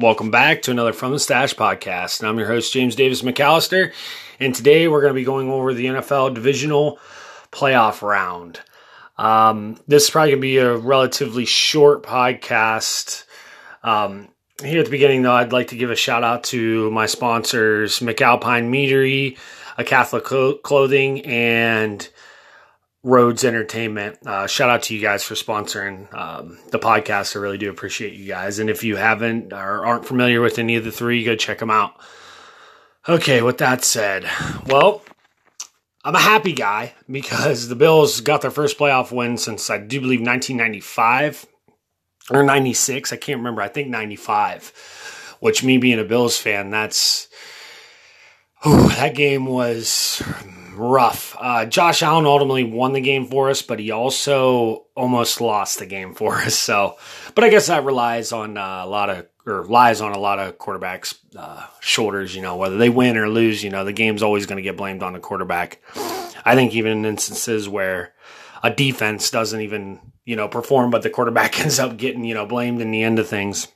Welcome back to another From the Stash podcast. And I'm your host, James Davis McAllister. And today we're going to be going over the NFL divisional playoff round. Um, this is probably going to be a relatively short podcast. Um, here at the beginning, though, I'd like to give a shout out to my sponsors, McAlpine Meadery, a Catholic clothing, and Rhodes Entertainment. Uh, shout out to you guys for sponsoring um, the podcast. I really do appreciate you guys. And if you haven't or aren't familiar with any of the three, go check them out. Okay, with that said, well, I'm a happy guy because the Bills got their first playoff win since I do believe 1995 or 96. I can't remember. I think 95, which me being a Bills fan, that's. Oh, that game was rough. Uh, Josh Allen ultimately won the game for us, but he also almost lost the game for us. So, but I guess that relies on uh, a lot of or lies on a lot of quarterbacks' uh, shoulders. You know, whether they win or lose, you know, the game's always going to get blamed on the quarterback. I think even in instances where a defense doesn't even you know perform, but the quarterback ends up getting you know blamed in the end of things.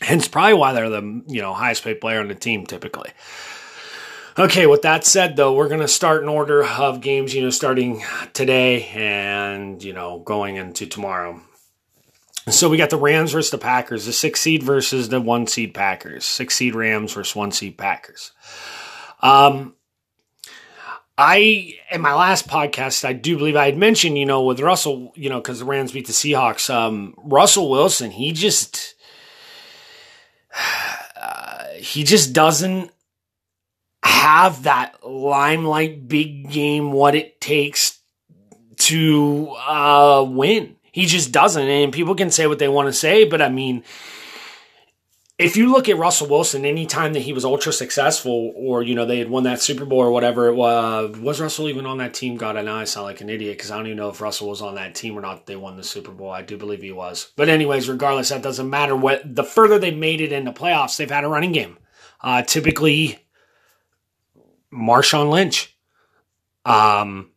Hence, probably why they're the you know highest paid player on the team typically. Okay, with that said, though, we're going to start in order of games, you know, starting today and, you know, going into tomorrow. So we got the Rams versus the Packers, the six seed versus the one seed Packers, six seed Rams versus one seed Packers. Um, I in my last podcast, I do believe I had mentioned, you know, with Russell, you know, because the Rams beat the Seahawks. Um, Russell Wilson, he just uh, he just doesn't have that limelight big game what it takes to uh, win. He just doesn't. And people can say what they want to say, but I mean, if you look at Russell Wilson, anytime that he was ultra successful, or you know they had won that Super Bowl or whatever it was, was Russell even on that team? God, I know I sound like an idiot because I don't even know if Russell was on that team or not. They won the Super Bowl. I do believe he was. But anyways, regardless, that doesn't matter. What the further they made it in the playoffs, they've had a running game. Uh, typically, Marshawn Lynch. Um,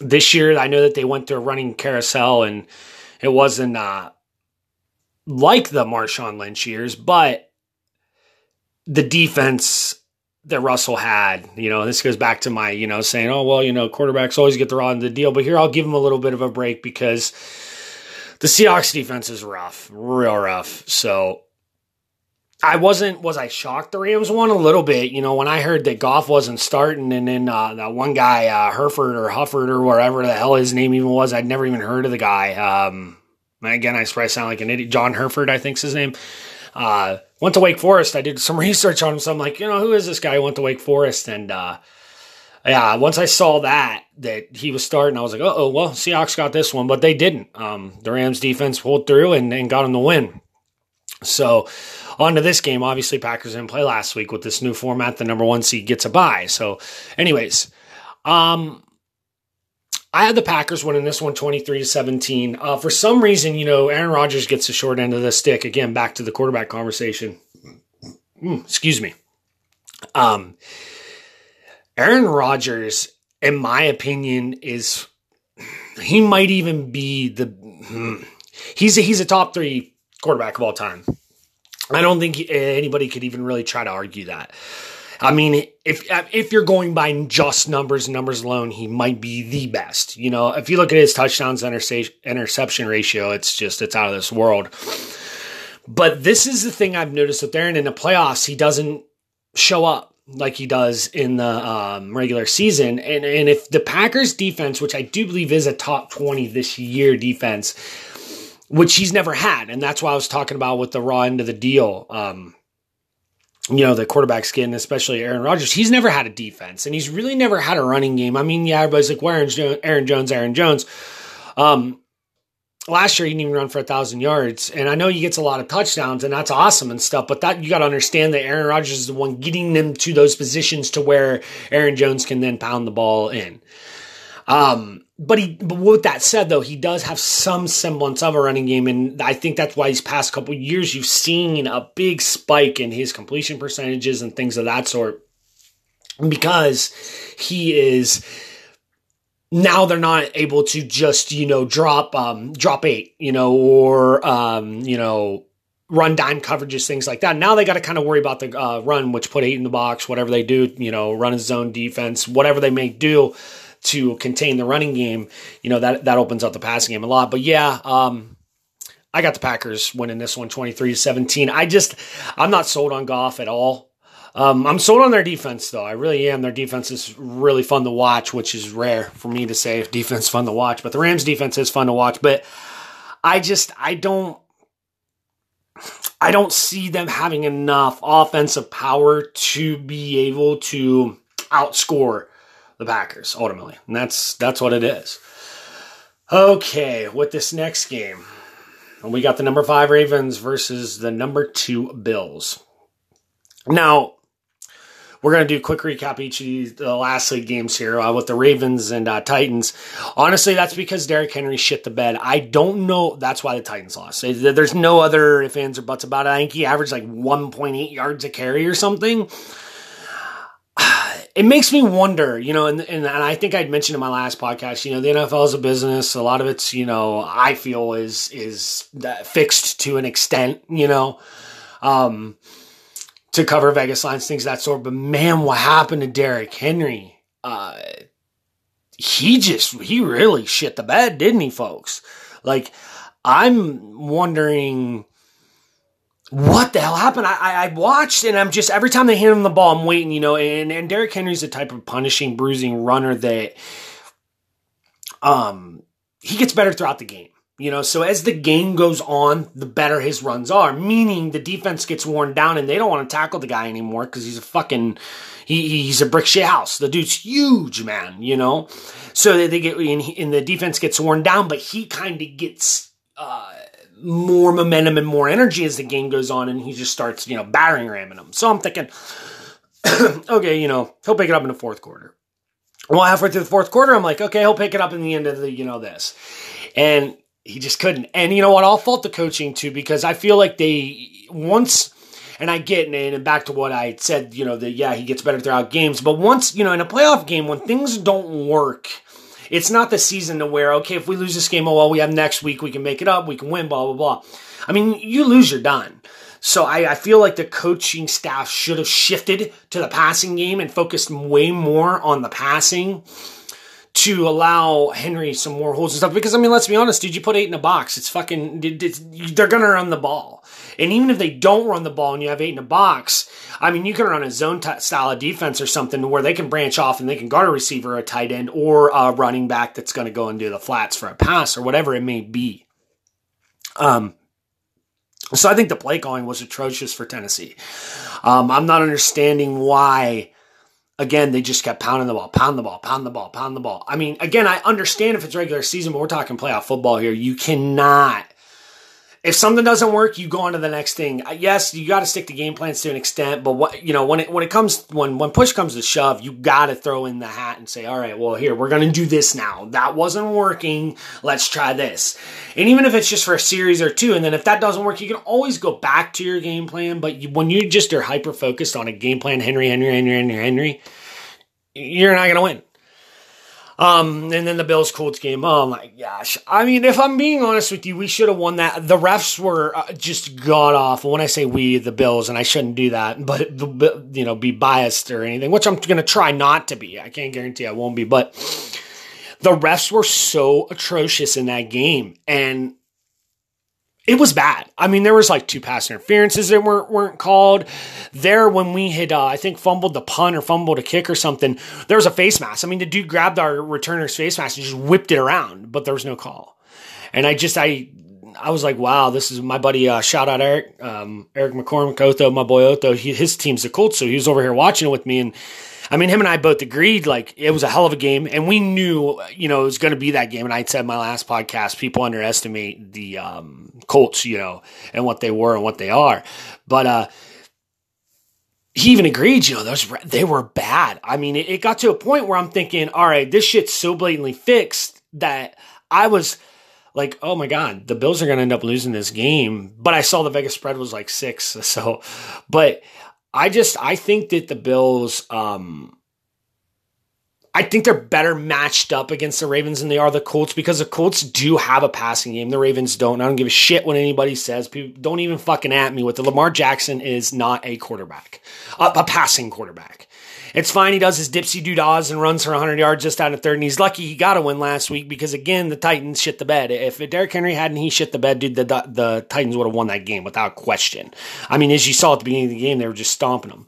this year, I know that they went through a running carousel and it wasn't uh, like the Marshawn Lynch years, but the defense that Russell had, you know, this goes back to my, you know, saying, oh, well, you know, quarterbacks always get the raw end of the deal, but here I'll give them a little bit of a break because the Seahawks defense is rough, real rough. So I wasn't was I shocked the Rams won a little bit. You know, when I heard that Goff wasn't starting, and then uh, that one guy uh, Herford or Hufford or whatever the hell his name even was, I'd never even heard of the guy. Um, again, I probably sound like an idiot. John Herford, I think's his name. Uh, went to Wake Forest. I did some research on him, so I'm like, you know, who is this guy who went to Wake Forest? And uh, yeah, once I saw that that he was starting, I was like, oh, well, Seahawks got this one, but they didn't. Um, the Rams defense pulled through and, and got him the win. So on to this game. Obviously, Packers didn't play last week with this new format. The number one seed gets a bye. So, anyways, um, I had the Packers winning this one 23 to 17. Uh, for some reason, you know, Aaron Rodgers gets the short end of the stick. Again, back to the quarterback conversation. Mm, excuse me. Um, Aaron Rodgers, in my opinion, is he might even be the hmm, he's a, he's a top three quarterback of all time. I don't think anybody could even really try to argue that. I mean, if if you're going by just numbers, numbers alone, he might be the best. You know, if you look at his touchdowns interception ratio, it's just it's out of this world. But this is the thing I've noticed with Aaron in the playoffs, he doesn't show up like he does in the um, regular season. And and if the Packers defense, which I do believe is a top twenty this year defense, which he's never had. And that's why I was talking about with the raw end of the deal. Um, you know, the quarterback skin, especially Aaron Rodgers, he's never had a defense and he's really never had a running game. I mean, yeah, everybody's like, well, Aaron, Jones, Aaron Jones. Um, last year he didn't even run for a thousand yards. And I know he gets a lot of touchdowns and that's awesome and stuff, but that you got to understand that Aaron Rodgers is the one getting them to those positions to where Aaron Jones can then pound the ball in. Um, but he, but with that said, though, he does have some semblance of a running game, and I think that's why these past couple years you've seen a big spike in his completion percentages and things of that sort, because he is now they're not able to just you know drop um drop eight you know or um you know run dime coverages, things like that. Now they got to kind of worry about the uh, run, which put eight in the box, whatever they do, you know, run a zone defense, whatever they may do to contain the running game. You know that that opens up the passing game a lot. But yeah, um, I got the Packers winning this one, twenty three to seventeen. I just I'm not sold on Goff at all. Um, I'm sold on their defense, though. I really am. Their defense is really fun to watch, which is rare for me to say if defense fun to watch. But the Rams' defense is fun to watch. But I just I don't I don't see them having enough offensive power to be able to outscore the Packers ultimately. And that's that's what it is. Okay, with this next game, we got the number 5 Ravens versus the number 2 Bills. Now, we're going to do a quick recap each of these, the last league games here uh, with the Ravens and uh, Titans. Honestly, that's because Derrick Henry shit the bed. I don't know. That's why the Titans lost. There's no other ifs, ands, or buts about it. I think he averaged like 1.8 yards a carry or something. It makes me wonder, you know, and, and, and I think I'd mentioned in my last podcast, you know, the NFL is a business. A lot of it's, you know, I feel is is fixed to an extent, you know. Um, to cover Vegas lines, things that sort. But man, what happened to Derrick Henry? Uh, he just he really shit the bed, didn't he, folks? Like I'm wondering what the hell happened. I, I watched and I'm just every time they hand him the ball, I'm waiting, you know. And and Derrick Henry's the type of punishing, bruising runner that um he gets better throughout the game. You know, so as the game goes on, the better his runs are, meaning the defense gets worn down and they don't want to tackle the guy anymore because he's a fucking, he, he's a brick shit house. The dude's huge, man, you know? So they, they get, and, and the defense gets worn down, but he kind of gets, uh, more momentum and more energy as the game goes on and he just starts, you know, battering ramming them. So I'm thinking, okay, you know, he'll pick it up in the fourth quarter. Well, halfway through the fourth quarter, I'm like, okay, he'll pick it up in the end of the, you know, this. And he just couldn't. And you know what? I'll fault the coaching too because I feel like they once, and I get and, and back to what I said. You know that yeah, he gets better throughout games, but once you know in a playoff game when things don't work. It's not the season to where, okay, if we lose this game, oh, well, we have next week, we can make it up, we can win, blah, blah, blah. I mean, you lose, you're done. So I, I, feel like the coaching staff should have shifted to the passing game and focused way more on the passing to allow Henry some more holes and stuff. Because I mean, let's be honest, dude. You put eight in a box, it's fucking. It's, they're gonna run the ball, and even if they don't run the ball and you have eight in a box, I mean, you can run a zone t- style of defense or something where they can branch off and they can guard a receiver, a tight end, or a running back that's going to go and do the flats for a pass or whatever it may be. Um. So I think the play calling was atrocious for Tennessee. Um, I'm not understanding why again, they just kept pounding the ball, pound the ball, pound the ball, pound the ball. I mean, again, I understand if it's regular season, but we're talking playoff football here. You cannot if something doesn't work, you go on to the next thing. Uh, yes, you got to stick to game plans to an extent, but what you know when it when it comes when when push comes to shove, you got to throw in the hat and say, all right, well here we're going to do this now. That wasn't working. Let's try this. And even if it's just for a series or two, and then if that doesn't work, you can always go back to your game plan. But you, when you just are hyper focused on a game plan, Henry, Henry, Henry, Henry, Henry, you're not going to win. Um, and then the Bills Colts game. Oh my gosh. I mean, if I'm being honest with you, we should have won that. The refs were uh, just god awful. When I say we, the Bills, and I shouldn't do that, but you know, be biased or anything, which I'm going to try not to be. I can't guarantee I won't be, but the refs were so atrocious in that game. And it was bad. I mean, there was like two pass interferences that weren't weren't called. There, when we had, uh, I think, fumbled the punt or fumbled a kick or something, there was a face mask. I mean, the dude grabbed our returner's face mask and just whipped it around, but there was no call. And I just, I, I was like, wow, this is my buddy. Uh, shout out Eric, um, Eric McCormick, Otho, my boy Otho. He, his team's the Colts, so he was over here watching it with me and I mean, him and I both agreed like it was a hell of a game, and we knew you know it was going to be that game. And I said my last podcast, people underestimate the um, Colts, you know, and what they were and what they are, but uh, he even agreed, you know, those they were bad. I mean, it, it got to a point where I'm thinking, all right, this shit's so blatantly fixed that I was like, oh my god, the Bills are going to end up losing this game. But I saw the Vegas spread was like six, so, but I just I think that the Bills um I think they're better matched up against the Ravens than they are the Colts because the Colts do have a passing game. The Ravens don't. I don't give a shit what anybody says. People don't even fucking at me with the Lamar Jackson is not a quarterback, a, a passing quarterback. It's fine. He does his dipsy doo-dahs and runs for 100 yards just out of third. And he's lucky he got a win last week because, again, the Titans shit the bed. If Derrick Henry hadn't he shit the bed, dude, the, the Titans would have won that game without question. I mean, as you saw at the beginning of the game, they were just stomping them.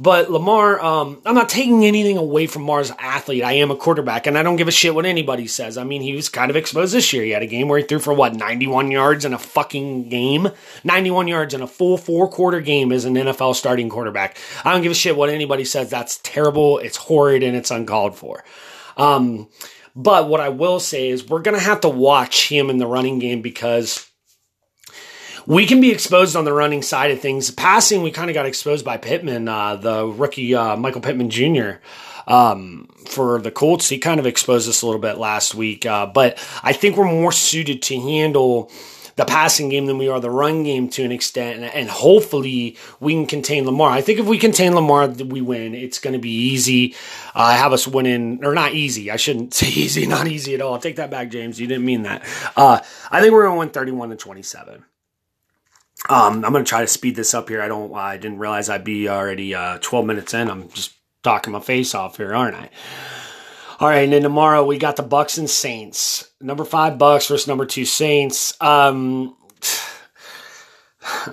But Lamar, um, I'm not taking anything away from Lamar's athlete. I am a quarterback, and I don't give a shit what anybody says. I mean, he was kind of exposed this year. He had a game where he threw for what 91 yards in a fucking game. 91 yards in a full four quarter game as an NFL starting quarterback. I don't give a shit what anybody says. That's terrible. It's horrid, and it's uncalled for. Um, but what I will say is we're going to have to watch him in the running game because we can be exposed on the running side of things. Passing, we kind of got exposed by Pittman, uh, the rookie uh, Michael Pittman Jr. Um, for the Colts. He kind of exposed us a little bit last week, uh, but I think we're more suited to handle the passing game than we are the run game to an extent, and, hopefully we can contain Lamar. I think if we contain Lamar, we win. It's going to be easy. I have us winning, or not easy. I shouldn't say easy, not easy at all. I'll take that back, James. You didn't mean that. Uh, I think we're going to win 31 to 27. Um, I'm going to try to speed this up here. I don't. I didn't realize I'd be already uh, 12 minutes in. I'm just talking my face off here, aren't I? All right, and then tomorrow we got the Bucks and Saints. Number five Bucks versus number two Saints. Um,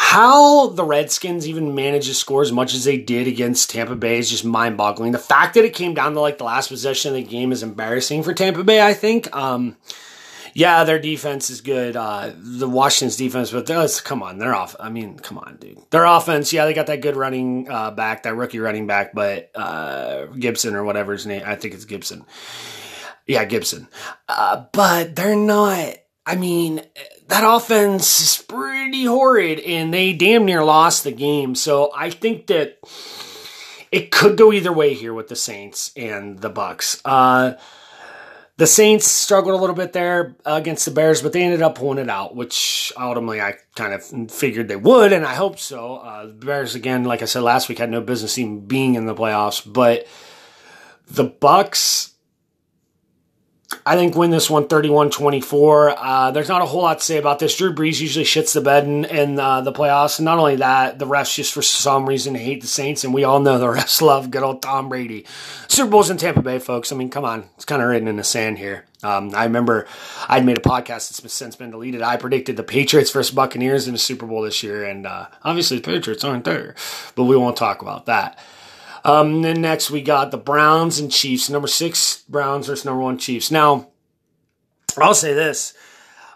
how the Redskins even managed to score as much as they did against Tampa Bay is just mind boggling. The fact that it came down to like the last possession of the game is embarrassing for Tampa Bay, I think. Um, yeah, their defense is good. Uh, the Washington's defense, but come on, they're off. I mean, come on, dude. Their offense, yeah, they got that good running uh, back, that rookie running back, but uh, Gibson or whatever his name, I think it's Gibson. Yeah, Gibson. Uh, but they're not. I mean, that offense is pretty horrid, and they damn near lost the game. So I think that it could go either way here with the Saints and the Bucks. Uh, the Saints struggled a little bit there against the Bears, but they ended up pulling it out, which ultimately I kind of figured they would, and I hope so. Uh, the Bears, again, like I said last week, had no business even being in the playoffs, but the Bucks I think win this one 31 24. Uh, there's not a whole lot to say about this. Drew Brees usually shits the bed in, in uh, the playoffs. And not only that, the refs just for some reason hate the Saints. And we all know the refs love good old Tom Brady. Super Bowl's in Tampa Bay, folks. I mean, come on. It's kind of written in the sand here. Um, I remember I'd made a podcast that's since been deleted. I predicted the Patriots versus Buccaneers in the Super Bowl this year. And uh, obviously, the Patriots aren't there. But we won't talk about that. Um, then next we got the Browns and Chiefs. Number six Browns versus number one Chiefs. Now, I'll say this.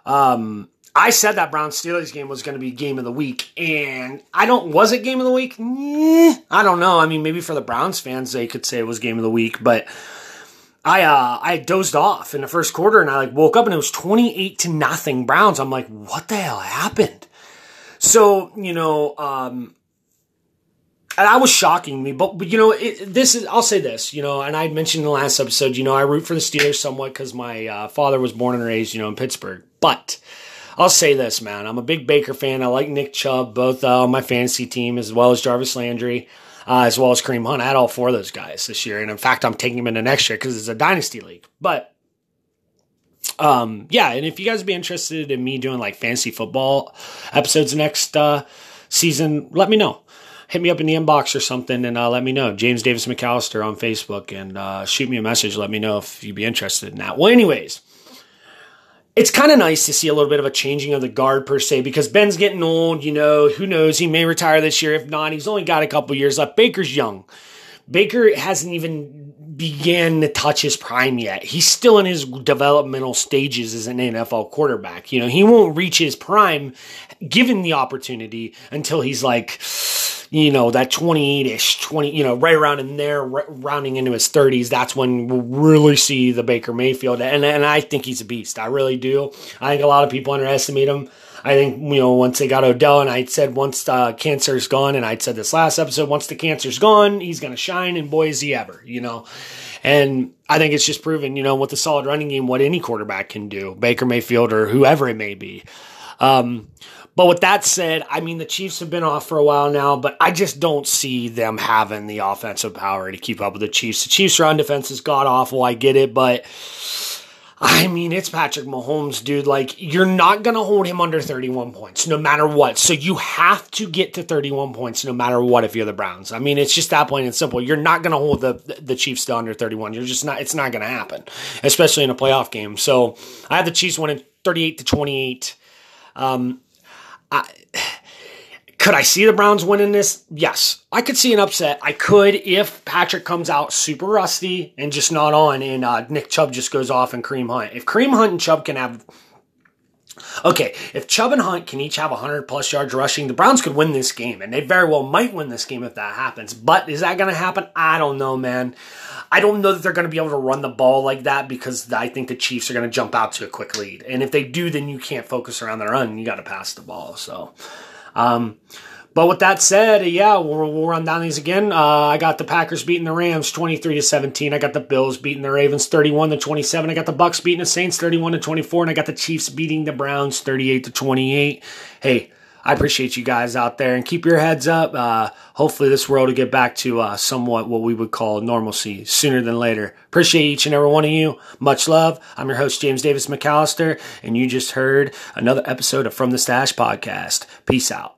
Um, I said that Brown Steelers game was going to be game of the week, and I don't. Was it game of the week? Eh, I don't know. I mean, maybe for the Browns fans, they could say it was game of the week, but I uh, I dozed off in the first quarter, and I like woke up and it was twenty eight to nothing Browns. I'm like, what the hell happened? So you know, um, and that was shocking me. But, but you know, it, this is, I'll say this, you know, and I mentioned in the last episode, you know, I root for the Steelers somewhat because my uh, father was born and raised, you know, in Pittsburgh. But I'll say this, man, I'm a big Baker fan. I like Nick Chubb, both uh, on my fantasy team, as well as Jarvis Landry, uh, as well as Kareem Hunt. I had all four of those guys this year. And in fact, I'm taking them in the next year because it's a dynasty league. But, um, yeah, and if you guys be interested in me doing like fantasy football episodes next uh, season, let me know hit me up in the inbox or something and uh, let me know. James Davis McAllister on Facebook and uh, shoot me a message. Let me know if you'd be interested in that. Well, anyways, it's kind of nice to see a little bit of a changing of the guard per se because Ben's getting old. You know, who knows? He may retire this year. If not, he's only got a couple years left. Baker's young. Baker hasn't even began to touch his prime yet. He's still in his developmental stages as an NFL quarterback. You know, he won't reach his prime given the opportunity until he's like you know, that 28 ish, 20, you know, right around in there, rounding into his 30s, that's when we'll really see the Baker Mayfield. And, and I think he's a beast. I really do. I think a lot of people underestimate him. I think, you know, once they got Odell, and I said once the cancer's gone, and I'd said this last episode, once the cancer's gone, he's going to shine, and boy, is he ever, you know. And I think it's just proven, you know, with the solid running game, what any quarterback can do, Baker Mayfield or whoever it may be. Um, But with that said, I mean, the Chiefs have been off for a while now, but I just don't see them having the offensive power to keep up with the Chiefs. The Chiefs' run defense is god awful. I get it, but I mean, it's Patrick Mahomes, dude. Like, you're not going to hold him under 31 points no matter what. So you have to get to 31 points no matter what if you're the Browns. I mean, it's just that plain and simple. You're not going to hold the, the Chiefs to under 31. You're just not, it's not going to happen, especially in a playoff game. So I have the Chiefs winning 38 to 28. Um, I, could I see the Browns winning this? Yes. I could see an upset. I could if Patrick comes out super rusty and just not on, and uh, Nick Chubb just goes off and Kareem Hunt. If Kareem Hunt and Chubb can have. Okay, if Chubb and Hunt can each have 100 plus yards rushing, the Browns could win this game, and they very well might win this game if that happens. But is that going to happen? I don't know, man. I don't know that they're going to be able to run the ball like that because I think the Chiefs are going to jump out to a quick lead. And if they do, then you can't focus around their run. You got to pass the ball. So, um, but with that said, yeah, we'll, we'll run down these again. Uh, I got the Packers beating the Rams 23 to 17. I got the Bills beating the Ravens 31 to 27. I got the Bucks beating the Saints 31 to 24, and I got the Chiefs beating the Browns 38 to 28. Hey, I appreciate you guys out there and keep your heads up. Uh, hopefully, this world will get back to uh, somewhat what we would call normalcy sooner than later. Appreciate each and every one of you. Much love. I'm your host, James Davis McAllister, and you just heard another episode of From the Stash podcast. Peace out.